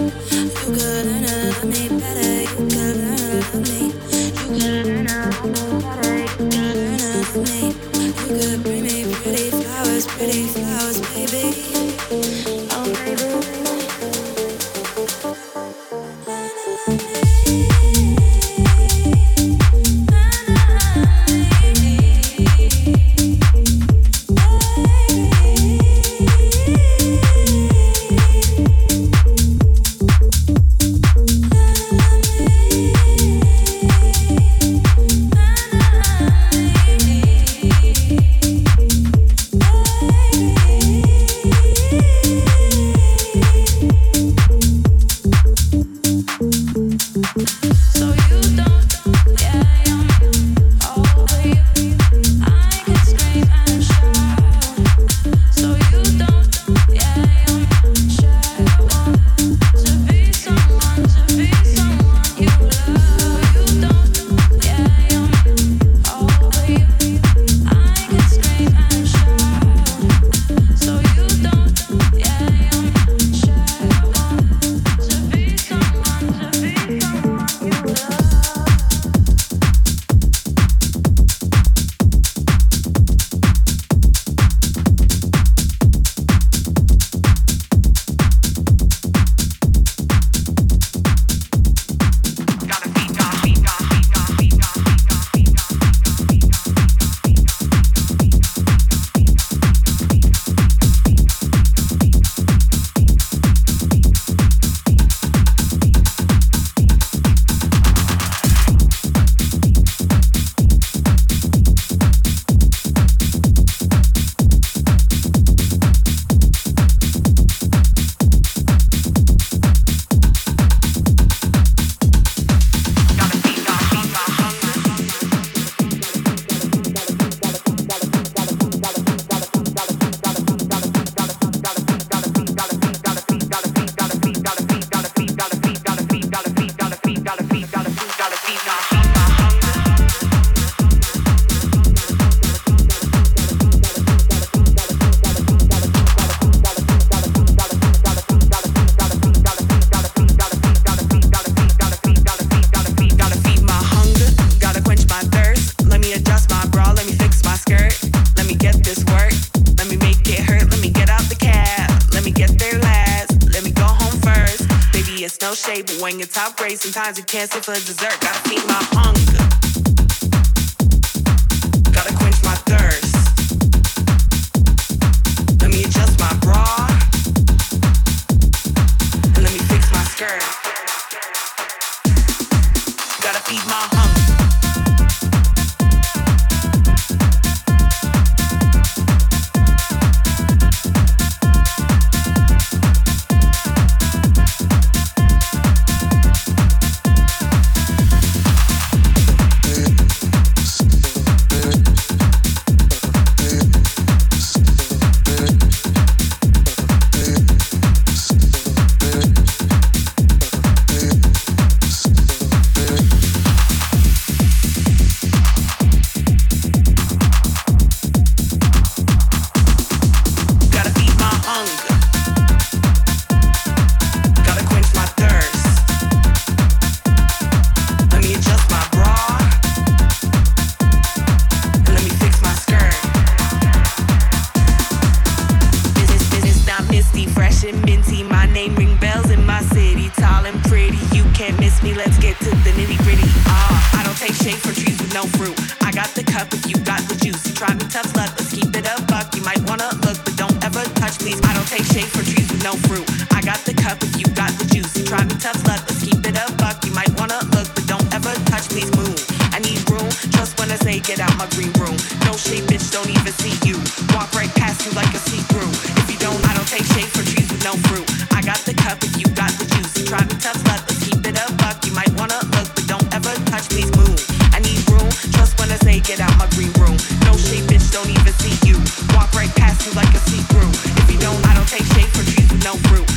Yeah. You can't dessert. through. If you don't, I don't take shade for trees with no fruit.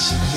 eyes.